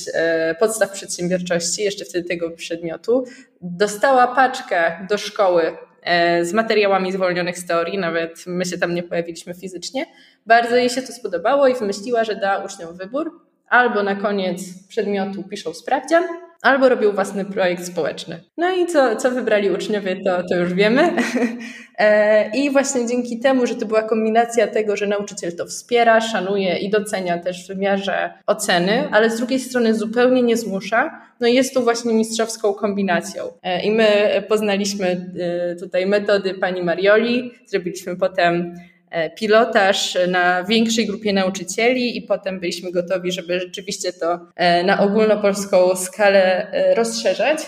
podstaw przedsiębiorczości, jeszcze wtedy tego przedmiotu. Dostała paczkę do szkoły z materiałami zwolnionych z teorii, nawet my się tam nie pojawiliśmy fizycznie. Bardzo jej się to spodobało i wymyśliła, że da uczniom wybór albo na koniec przedmiotu piszą sprawdzian, albo robią własny projekt społeczny. No i co, co wybrali uczniowie, to, to już wiemy. <laughs> E, I właśnie dzięki temu, że to była kombinacja tego, że nauczyciel to wspiera, szanuje i docenia też w wymiarze oceny, ale z drugiej strony zupełnie nie zmusza, no jest to właśnie mistrzowską kombinacją. E, I my poznaliśmy e, tutaj metody pani Marioli, zrobiliśmy potem pilotaż na większej grupie nauczycieli i potem byliśmy gotowi, żeby rzeczywiście to e, na ogólnopolską skalę e, rozszerzać.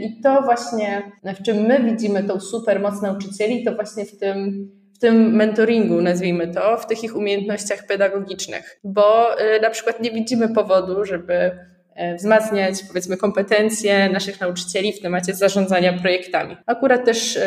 I to właśnie, w czym my widzimy tą super moc nauczycieli, to właśnie w tym w tym mentoringu, nazwijmy to, w tych ich umiejętnościach pedagogicznych, bo na przykład nie widzimy powodu, żeby E, wzmacniać powiedzmy kompetencje naszych nauczycieli w temacie zarządzania projektami. Akurat też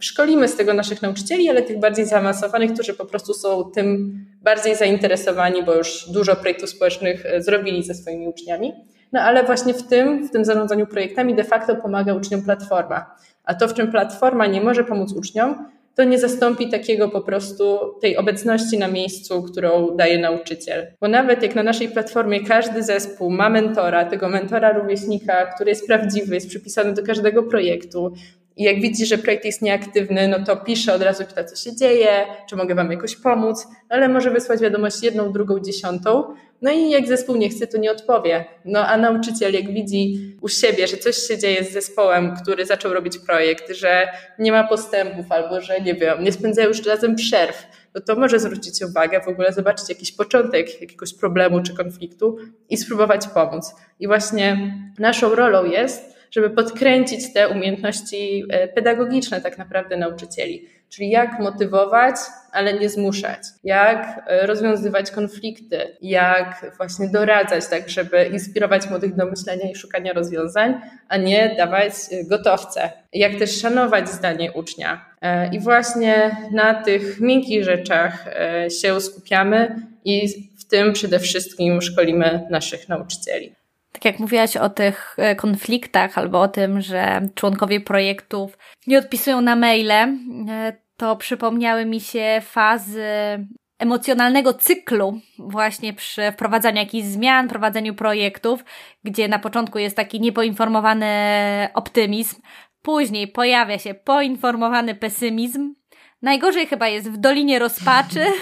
szkolimy z tego naszych nauczycieli, ale tych bardziej zaawansowanych, którzy po prostu są tym bardziej zainteresowani, bo już dużo projektów społecznych e, zrobili ze swoimi uczniami. No ale właśnie w tym, w tym zarządzaniu projektami de facto pomaga uczniom platforma. A to, w czym platforma nie może pomóc uczniom, to nie zastąpi takiego po prostu tej obecności na miejscu, którą daje nauczyciel. Bo nawet jak na naszej platformie każdy zespół ma mentora, tego mentora rówieśnika, który jest prawdziwy, jest przypisany do każdego projektu, i jak widzi, że projekt jest nieaktywny, no to pisze od razu, pyta, co się dzieje, czy mogę Wam jakoś pomóc, ale może wysłać wiadomość jedną, drugą, dziesiątą. No i jak zespół nie chce, to nie odpowie. No a nauczyciel, jak widzi u siebie, że coś się dzieje z zespołem, który zaczął robić projekt, że nie ma postępów albo że nie wiem, nie spędzają już razem przerw, to to może zwrócić uwagę, w ogóle zobaczyć jakiś początek jakiegoś problemu czy konfliktu i spróbować pomóc. I właśnie naszą rolą jest, żeby podkręcić te umiejętności e, pedagogiczne tak naprawdę nauczycieli. Czyli jak motywować, ale nie zmuszać, jak e, rozwiązywać konflikty, jak właśnie doradzać, tak, żeby inspirować młodych do myślenia i szukania rozwiązań, a nie dawać e, gotowce. Jak też szanować zdanie ucznia. I właśnie na tych miękkich rzeczach się skupiamy i w tym przede wszystkim szkolimy naszych nauczycieli tak jak mówiłaś o tych e, konfliktach albo o tym, że członkowie projektów nie odpisują na maile, e, to przypomniały mi się fazy emocjonalnego cyklu właśnie przy wprowadzaniu jakichś zmian, prowadzeniu projektów, gdzie na początku jest taki niepoinformowany optymizm, później pojawia się poinformowany pesymizm, Najgorzej chyba jest w Dolinie Rozpaczy. <laughs>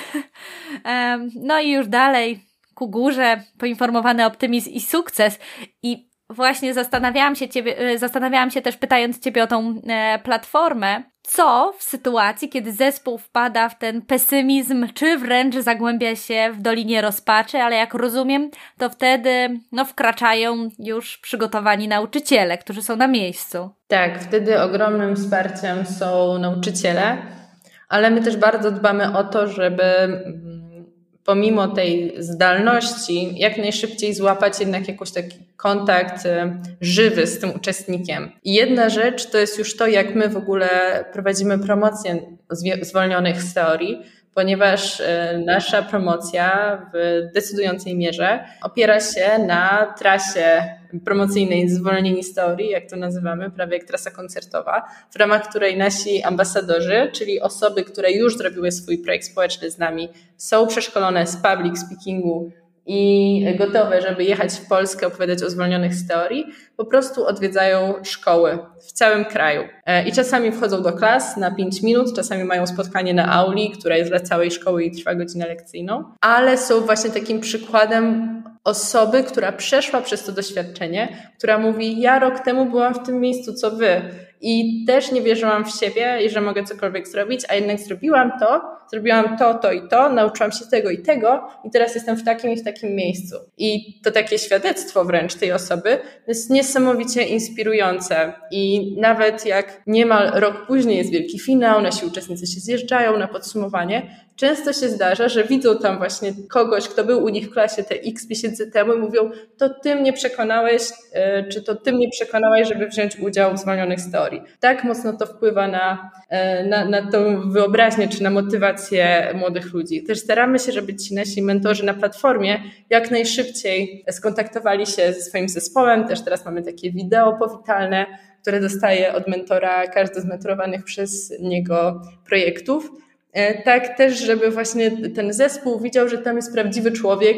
No i już dalej ku górze, poinformowany optymizm i sukces. I właśnie zastanawiałam się, ciebie, e, zastanawiałam się też pytając Ciebie o tą e, platformę, co w sytuacji, kiedy zespół wpada w ten pesymizm, czy wręcz zagłębia się w dolinie rozpaczy, ale jak rozumiem, to wtedy no, wkraczają już przygotowani nauczyciele, którzy są na miejscu. Tak, wtedy ogromnym wsparciem są nauczyciele, ale my też bardzo dbamy o to, żeby pomimo tej zdalności, jak najszybciej złapać jednak jakiś taki kontakt e, żywy z tym uczestnikiem. I jedna rzecz to jest już to, jak my w ogóle prowadzimy promocję zwolnionych z teorii, ponieważ e, nasza promocja w decydującej mierze opiera się na trasie promocyjnej zwolnieni z teorii, jak to nazywamy, prawie jak trasa koncertowa, w ramach której nasi ambasadorzy, czyli osoby, które już zrobiły swój projekt społeczny z nami, są przeszkolone z public speakingu i gotowe, żeby jechać w Polskę, opowiadać o zwolnionych z teorii, po prostu odwiedzają szkoły w całym kraju. E, I czasami wchodzą do klas na 5 minut, czasami mają spotkanie na auli, która jest dla całej szkoły i trwa godzinę lekcyjną, ale są właśnie takim przykładem osoby, która przeszła przez to doświadczenie, która mówi: Ja rok temu byłam w tym miejscu, co wy. I też nie wierzyłam w siebie i że mogę cokolwiek zrobić, a jednak zrobiłam to, zrobiłam to, to i to, nauczyłam się tego i tego, i teraz jestem w takim i w takim miejscu. I to takie świadectwo wręcz tej osoby jest niesamowicie inspirujące. I nawet jak niemal rok później jest wielki finał, nasi uczestnicy się zjeżdżają na podsumowanie, często się zdarza, że widzą tam właśnie kogoś, kto był u nich w klasie te x miesięcy temu i mówią, to ty mnie przekonałeś, e, czy to ty mnie przekonałeś, żeby wziąć udział w zwolnionych z teorii. Tak mocno to wpływa na, e, na, na tą wyobraźnię, czy na motywację młodych ludzi. Też staramy się, żeby ci nasi mentorzy na platformie jak najszybciej skontaktowali się ze swoim zespołem. Też teraz mamy takie wideo powitalne, które dostaje od mentora każdy z mentorowanych przez niego projektów E, tak też, żeby właśnie ten zespół widział, że tam jest prawdziwy człowiek,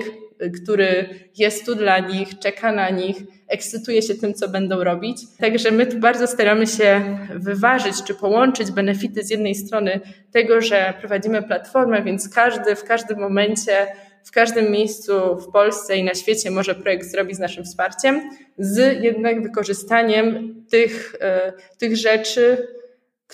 który jest tu dla nich, czeka na nich, ekscytuje się tym, co będą robić. Także my tu bardzo staramy się wyważyć czy połączyć benefity z jednej strony tego, że prowadzimy platformę, więc każdy w każdym momencie, w każdym miejscu w Polsce i na świecie może projekt zrobić z naszym wsparciem, z jednak wykorzystaniem tych, e, tych rzeczy,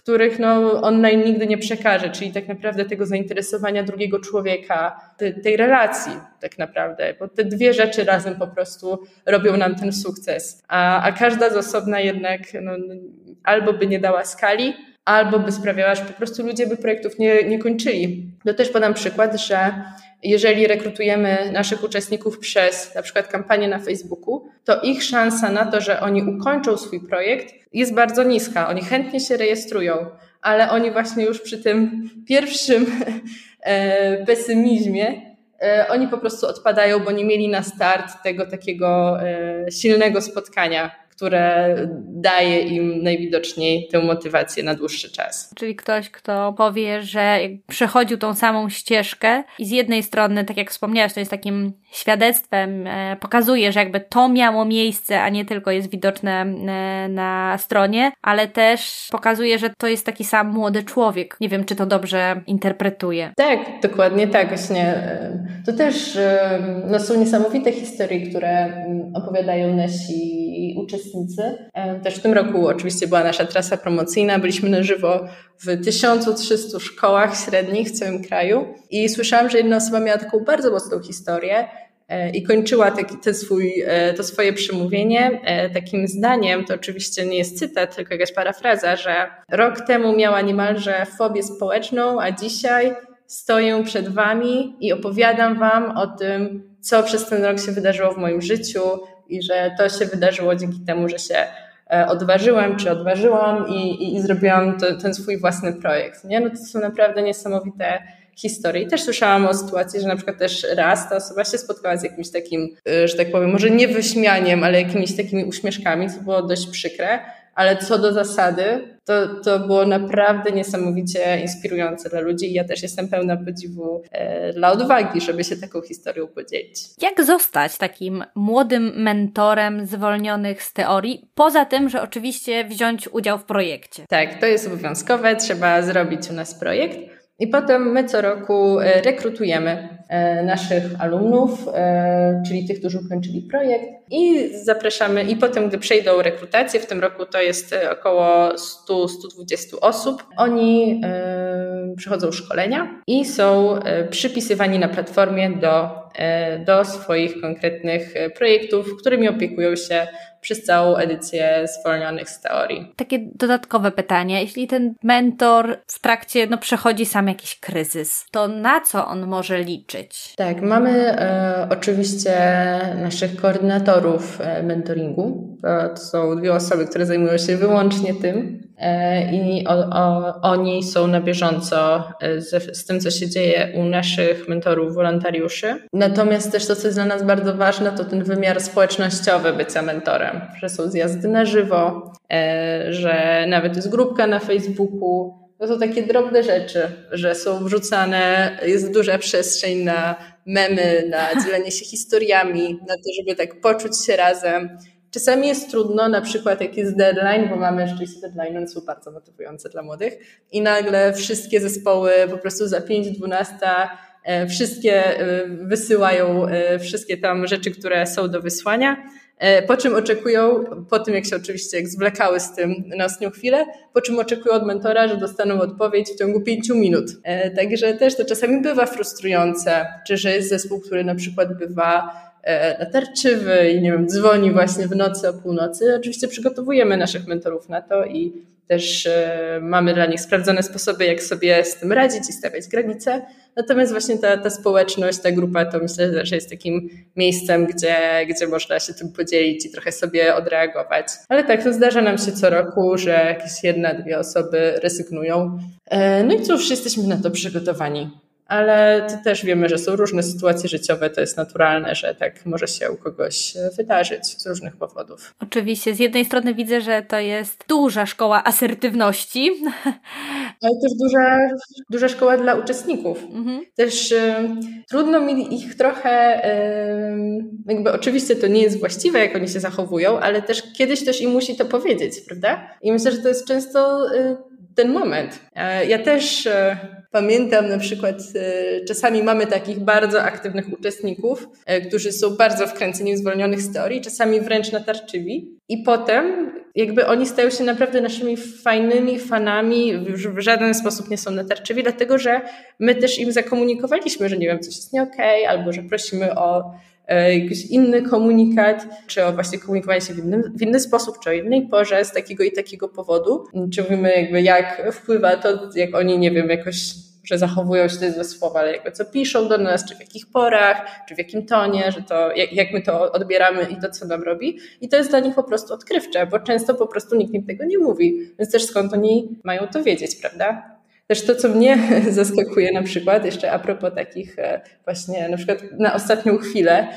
których no, online nigdy nie przekaże, czyli tak naprawdę tego zainteresowania drugiego człowieka, tej, relacji tak naprawdę, bo te dwie rzeczy razem po prostu robią nam ten sukces, a, a każda z osobna jednak no, albo by nie dała skali, albo by sprawiała, że po prostu ludzie by projektów nie, nie kończyli. To też podam przykład, że jeżeli rekrutujemy naszych uczestników przez na przykład kampanię na Facebooku, to ich szansa na to, że oni ukończą swój projekt jest bardzo niska. Oni chętnie się rejestrują, ale oni właśnie już przy tym pierwszym <laughs> e, pesymizmie e, oni po prostu odpadają, bo nie mieli na start tego takiego e, silnego spotkania które daje im najwidoczniej tę motywację na dłuższy czas. Czyli ktoś, kto powie, że przechodził tą samą ścieżkę i z jednej strony, tak jak wspomniałaś, to jest takim świadectwem, e, pokazuje, że jakby to miało miejsce, a nie tylko jest widoczne e, na stronie, ale też pokazuje, że to jest taki sam młody człowiek. Nie wiem, czy to dobrze interpretuje. Tak, dokładnie tak. Właśnie e, to też no, są niesamowite historie, które opowiadają nasi uczestnicy. Też w tym roku oczywiście była nasza trasa promocyjna, byliśmy na żywo w 1300 szkołach średnich w całym kraju i słyszałam, że jedna osoba miała taką bardzo mocną historię, E, i kończyła taki, te swój, e, to swoje przemówienie e, takim zdaniem, to oczywiście nie jest cytat, tylko jakaś parafraza, że rok temu miała niemalże fobię społeczną, a dzisiaj stoję przed wami i opowiadam wam o tym, co przez ten rok się wydarzyło w moim życiu i że to się wydarzyło dzięki temu, że się odważyłem czy odważyłam i, i, i zrobiłam to, ten swój własny projekt. Nie? No to są naprawdę niesamowite historii. Też słyszałam o sytuacji, że na przykład też raz ta osoba się spotkała z jakimś takim, y, że tak powiem, może nie wyśmianiem, ale jakimiś takimi uśmieszkami, co było dość przykre, ale co do zasady, to, to było naprawdę niesamowicie inspirujące dla ludzi i ja też jestem pełna podziwu e, dla odwagi, żeby się taką historią podzielić. Jak zostać takim młodym mentorem zwolnionych z teorii, poza tym, że oczywiście wziąć udział w projekcie? Tak, to jest obowiązkowe, trzeba zrobić u nas projekt. I potem my co roku e, rekrutujemy naszych alumnów, e, czyli tych, którzy ukończyli projekt. I zapraszamy i potem, gdy przejdą rekrutację, w tym roku to jest około 100-120 osób, oni przychodzą szkolenia i są przypisywani na platformie do, do swoich konkretnych projektów, którymi opiekują się przez całą edycję zwolnionych z teorii. Takie dodatkowe pytanie. Jeśli ten mentor w trakcie no, przechodzi sam jakiś kryzys, to na co on może liczyć? Tak, mamy e, oczywiście naszych koordynatorów e, mentoringu. To są dwie osoby, które zajmują się wyłącznie tym. E, i o, o, oni są na bieżąco e, z, z, tym, co się dzieje u naszych mentorów, wolontariuszy. Natomiast też to, co jest dla nas bardzo ważne, to ten wymiar społecznościowy bycia mentorem, że są zjazdy na żywo, e, że nawet jest grupka na Facebooku. To są takie drobne rzeczy, że są wrzucane, jest duża przestrzeń na memy, na dzielenie się historiami, na to, żeby tak poczuć się razem. Czasami jest trudno, na przykład jak jest deadline, bo mamy rzeczywiście deadline, one są bardzo motywujące dla młodych i nagle wszystkie zespoły po prostu za 5-12 e, wszystkie e, wysyłają e, wszystkie tam rzeczy, które są do wysłania, po czym oczekują, po tym jak się oczywiście jak zwlekały z tym na ostatnią chwilę, po czym oczekują od mentora, że dostaną odpowiedź w ciągu pięciu minut. Także też to czasami bywa frustrujące, czy że jest zespół, który na przykład bywa E, natarczywy i nie wiem, dzwoni właśnie w nocy o północy. Oczywiście przygotowujemy naszych mentorów na to i też e, mamy dla nich sprawdzone sposoby, jak sobie z tym radzić i stawiać granice. Natomiast właśnie ta, ta społeczność, ta grupa, to myślę, że jest takim miejscem, gdzie, gdzie można się tym podzielić i trochę sobie odreagować. Ale tak, to zdarza nam się co roku, że jakieś jedna, dwie osoby rezygnują. E, no i cóż, jesteśmy na to przygotowani ale też wiemy, że są różne sytuacje życiowe, to jest naturalne, że tak może się u kogoś wydarzyć z różnych powodów. Oczywiście, z jednej strony widzę, że to jest duża szkoła asertywności. <laughs> Ale też duża, duża szkoła dla uczestników. Mhm. Też y, trudno mi ich trochę, y, jakby oczywiście to nie jest właściwe, jak oni się zachowują, ale też kiedyś też im musi to powiedzieć, prawda? I myślę, że to jest często y, ten moment. E, ja też e, pamiętam na przykład, e, czasami mamy takich bardzo aktywnych uczestników, którzy są bardzo wkręceni w zwolnionych z teorii, czasami wręcz natarczywi. I potem jakby oni stają się naprawdę naszymi fajnymi fanami, już w żaden sposób nie są natarczywi, dlatego że my też im zakomunikowaliśmy, że nie wiem, coś jest nie okej, okay, albo że prosimy o jakiś inny komunikat, czy o właśnie komunikowanie się w, innym, w inny sposób, czy o innej porze z takiego i takiego powodu. Czy mówimy jakby jak wpływa to, jak oni, nie wiem, jakoś że zachowują się, złe słowa, ale jakby co piszą do nas, czy w jakich porach, czy w jakim tonie, że to, jak, jak my to odbieramy i to, co nam robi. I to jest dla nich po prostu odkrywcze, bo często po prostu nikt im tego nie mówi. Więc też skąd oni mają to wiedzieć, prawda? Też to, co mnie <laughs> zaskakuje na przykład, jeszcze a propos takich e, właśnie na przykład na ostatnią chwilę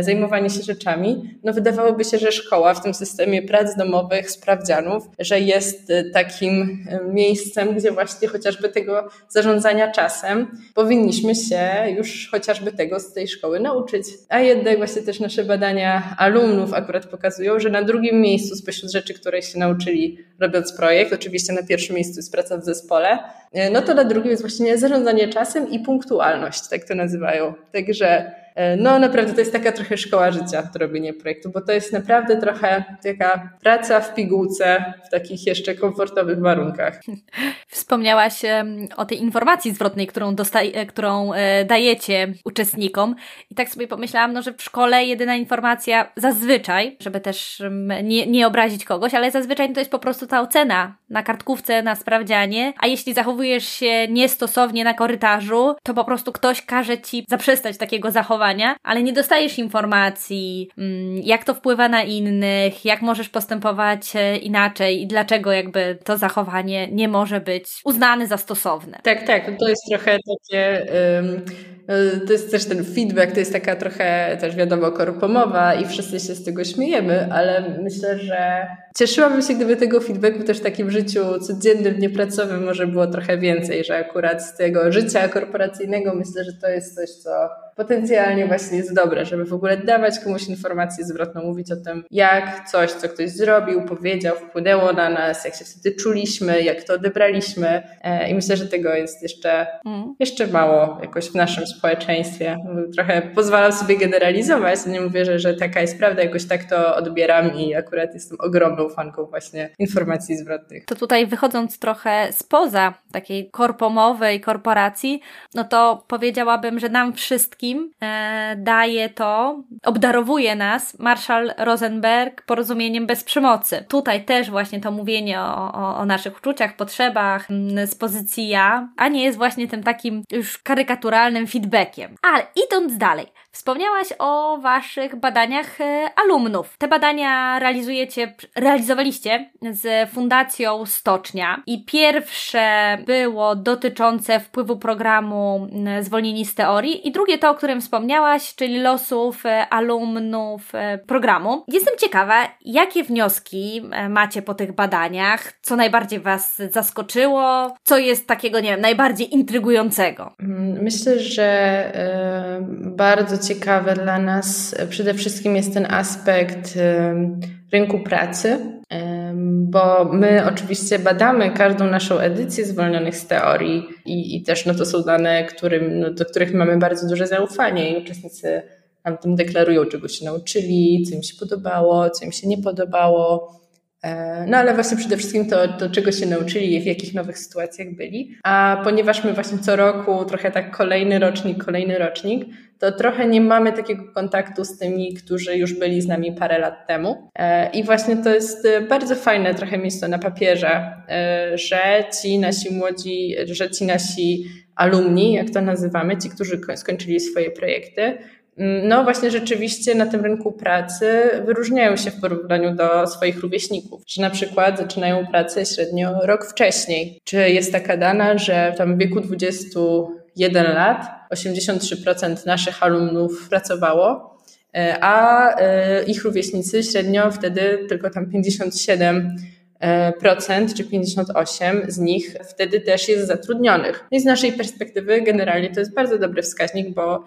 zajmowanie się rzeczami, no wydawałoby się, że szkoła w tym systemie prac domowych, sprawdzianów, że jest e, takim miejscem, gdzie właśnie chociażby tego zarządzania czasem powinniśmy się już chociażby tego z tej szkoły nauczyć. A jednak właśnie też nasze badania alumnów akurat pokazują, że na drugim miejscu spośród rzeczy, które się nauczyli robiąc projekt, oczywiście na pierwszym miejscu jest praca w zespole, no to na drugim jest właśnie zarządzanie czasem i punktualność, tak to nazywają. Także e, no naprawdę to jest taka trochę szkoła życia, robienie projektu, bo to jest naprawdę trochę taka praca w pigułce, w takich jeszcze komfortowych warunkach. <laughs> Wspomniałaś o tej informacji zwrotnej, którą, dostaj, e, którą e, dajecie uczestnikom i tak sobie pomyślałam, no, że w szkole jedyna informacja zazwyczaj, żeby też nie, nie obrazić kogoś, ale zazwyczaj to jest po prostu ta ocena na kartkówce, na sprawdzianie, a jeśli zachowujesz się niestosownie na korytarzu, to po prostu ktoś każe ci zaprzestać takiego zachowania, ale nie dostajesz informacji, mm, jak to wpływa na innych, jak możesz postępować e, inaczej i dlaczego jakby to zachowanie nie może być uznane za stosowne. Tak, tak, to jest trochę takie. Um, to jest też ten feedback, to jest taka trochę też wiadomo korpomowa i wszyscy się z tego śmiejemy, ale myślę, że cieszyłabym się, gdyby tego feedbacku też w takim życiu codziennym, niepracowym może było trochę więcej, że akurat z tego życia korporacyjnego myślę, że to jest coś, co potencjalnie właśnie jest dobre, żeby w ogóle dawać komuś informację zwrotną, mówić o tym, jak coś, co ktoś zrobił, powiedział, wpłynęło na nas, jak się wtedy czuliśmy, jak to odebraliśmy. E, I myślę, że tego jest jeszcze, mm. jeszcze mało jakoś w naszym społeczeństwie. Trochę pozwalam sobie generalizować, nie mówię, że, że taka jest prawda, jakoś tak to odbieram i akurat jestem ogromną fanką właśnie informacji zwrotnych. To tutaj wychodząc trochę spoza takiej korpomowej korporacji, no to powiedziałabym, że nam wszystkim e, daje to, obdarowuje nas Marshall Rosenberg porozumieniem bez przemocy. Tutaj też właśnie to mówienie o, o, o naszych uczuciach, potrzebach z pozycji ja, a nie jest właśnie tym takim już karykaturalnym feedbackiem. Ale idąc dalej, Wspomniałaś o Waszych badaniach e, alumnów. Te badania realizujecie, realizowaliście z Fundacją Stocznia i pierwsze było dotyczące wpływu programu Zwolnieni z teorii i drugie to, o którym wspomniałaś, czyli losów e, alumnów e, programu. Jestem ciekawa, jakie wnioski macie po tych badaniach, co najbardziej Was zaskoczyło, co jest takiego, nie wiem, najbardziej intrygującego? Mm, myślę, że bardzo ciekawe dla nas przede wszystkim jest ten aspekt rynku pracy, bo my oczywiście badamy każdą naszą edycję zwolnionych z teorii i, i też no, to są dane, którym, no, do których mamy bardzo duże zaufanie i uczestnicy nam tym deklarują, czego się nauczyli, co im się podobało, co im się nie podobało. E, no ale właśnie przede wszystkim to, to, czego się nauczyli i w jakich nowych sytuacjach byli. A ponieważ my właśnie co roku, trochę tak kolejny rocznik, kolejny rocznik, to trochę nie mamy takiego kontaktu z tymi, którzy już byli z nami parę lat temu. E, I właśnie to jest e, bardzo fajne trochę miejsce na papierze, że ci nasi młodzi, że ci nasi alumni, jak to nazywamy, ci, którzy skończyli swoje projekty, Mm, no właśnie rzeczywiście na tym rynku pracy wyróżniają się w porównaniu do swoich rówieśników, że na przykład zaczynają pracę średnio rok wcześniej. Czy jest taka dana, że tam w wieku 21 lat 83% naszych alumnów pracowało, e, a e, ich rówieśnicy średnio wtedy tylko tam 57 E, procent czy 58 z nich wtedy też jest zatrudnionych. No I z naszej perspektywy generalnie to jest bardzo dobry wskaźnik, bo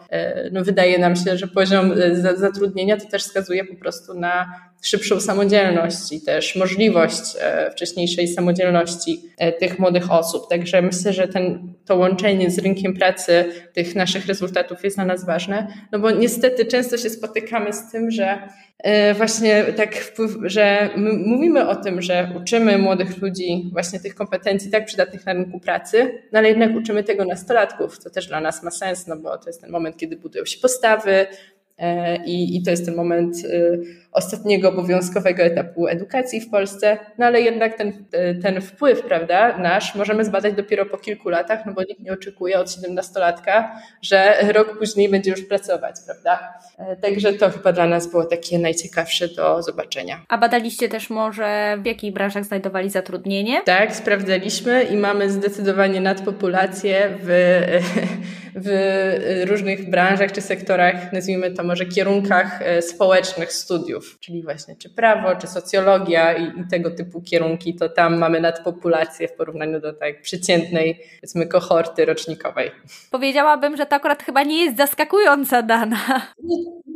no, wydaje nam się, że poziom zatrudnienia to też wskazuje po prostu na szybszą samodzielność i też możliwość wcześniejszej samodzielności tych młodych osób. Także myślę, że ten, to łączenie z rynkiem pracy tych naszych rezultatów jest dla nas ważne, no bo niestety często się spotykamy z tym, że E, właśnie tak, że mówimy o tym, że uczymy młodych ludzi właśnie tych kompetencji tak przydatnych na rynku pracy, no ale jednak uczymy tego nastolatków, co też dla nas ma sens, no bo to jest ten moment, kiedy budują się postawy, E, I, I to jest ten moment y, ostatniego obowiązkowego etapu edukacji w Polsce, no ale jednak ten, ten wpływ, prawda, nasz możemy zbadać dopiero po kilku latach, no bo nikt nie oczekuje od 17-latka, że rok później będzie już pracować, prawda. E, także to chyba dla nas było takie najciekawsze do zobaczenia. A badaliście też może w jakich branżach znajdowali zatrudnienie? Tak, sprawdzaliśmy i mamy zdecydowanie nadpopulację w <laughs> w różnych branżach czy sektorach, nazwijmy to może kierunkach e, społecznych studiów, czyli właśnie czy prawo, czy socjologia i, i tego typu kierunki, to tam mamy nadpopulację w porównaniu do tak przeciętnej, powiedzmy, kohorty rocznikowej. Powiedziałabym, że to akurat chyba nie jest zaskakująca dana.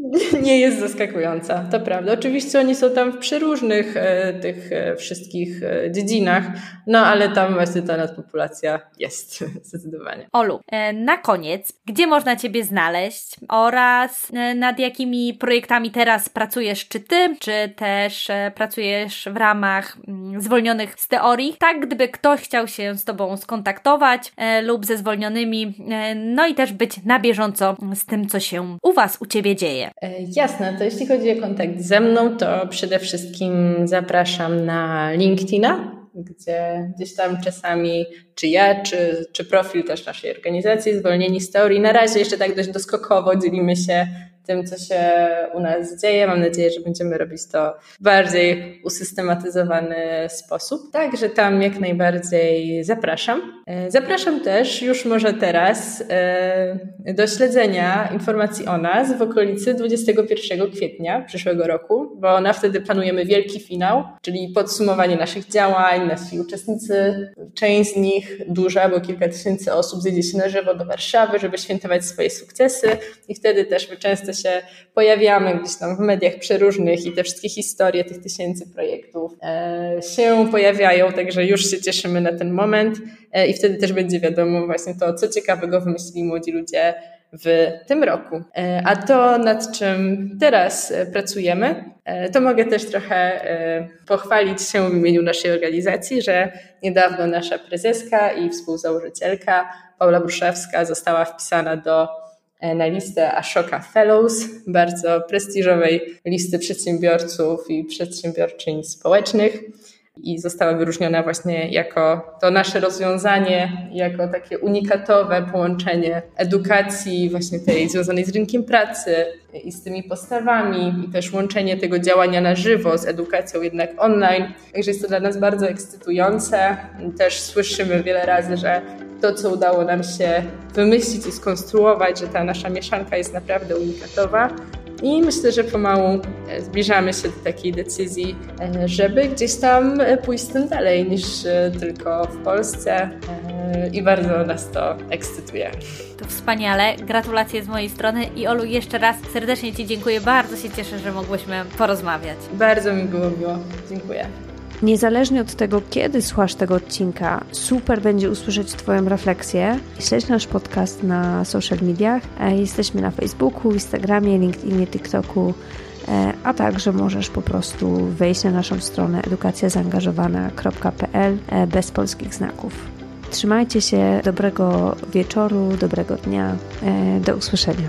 <laughs> Nie, jest zaskakująca, to prawda. Oczywiście oni są tam w przeróżnych e, tych e, wszystkich e, dziedzinach, no ale tam właśnie ta nadpopulacja jest <laughs> zdecydowanie. Olu, na koniec, gdzie można Ciebie znaleźć oraz nad jakimi projektami teraz pracujesz? Czy Ty, czy też pracujesz w ramach mm, zwolnionych z teorii? Tak, gdyby ktoś chciał się z Tobą skontaktować lub ze zwolnionymi, no i też być na bieżąco z tym, co się u Was, u Ciebie dzieje. E, jasne, to jeśli chodzi o kontakt ze mną, to przede wszystkim zapraszam na LinkedIna, gdzie gdzieś tam czasami, czy ja, czy, czy profil też naszej organizacji Zwolnieni z Teorii, na razie jeszcze tak dość doskokowo dzielimy się tym, co się u nas dzieje. Mam nadzieję, że będziemy robić to w bardziej usystematyzowany sposób. Także tam jak najbardziej zapraszam. E, zapraszam też już może teraz e, do śledzenia informacji o nas w okolicy 21 kwietnia przyszłego roku, bo na wtedy planujemy wielki finał, czyli podsumowanie naszych działań, nasi uczestnicy, część z nich duża, bo kilka tysięcy osób zjedzie się na żywo do Warszawy, żeby świętować swoje sukcesy i wtedy też my często się pojawiamy gdzieś tam w mediach przeróżnych i te wszystkie historie tych tysięcy projektów e, się pojawiają, także już się cieszymy na ten moment e, i wtedy też będzie wiadomo właśnie to, co ciekawego wymyślili młodzi ludzie w tym roku. E, a to, nad czym teraz pracujemy, to mogę też trochę pochwalić się w imieniu naszej organizacji, że niedawno nasza prezeska i współzałożycielka Paula Bruszewska została wpisana do na listę Ashoka Fellows, bardzo prestiżowej listy przedsiębiorców i przedsiębiorczyń społecznych i została wyróżniona właśnie jako to nasze rozwiązanie, jako takie unikatowe połączenie edukacji właśnie tej związanej z rynkiem pracy i z tymi postawami i też łączenie tego działania na żywo z edukacją jednak online. Także jest to dla nas bardzo ekscytujące. Też słyszymy wiele razy, że to, co udało nam się wymyślić i skonstruować, że ta nasza mieszanka jest naprawdę unikatowa. I myślę, że pomału e, zbliżamy się do takiej decyzji, e, żeby gdzieś tam e, pójść z tym dalej niż tylko w Polsce. I bardzo nas to ekscytuje. To wspaniale. Gratulacje z mojej strony i Olu jeszcze raz serdecznie Ci dziękuję. Bardzo się cieszę, że mogłyśmy porozmawiać. Bardzo mi było miło. Dziękuję. Niezależnie od tego, kiedy słuchasz tego odcinka, super będzie usłyszeć Twoją refleksję. Śledź nasz podcast na social mediach. E, jesteśmy na Facebooku, Instagramie, LinkedInie, TikToku, e, a także możesz po prostu wejść na naszą stronę edukacjazaangażowana.pl e, bez polskich znaków. Trzymajcie się, dobrego wieczoru, dobrego dnia. Do usłyszenia.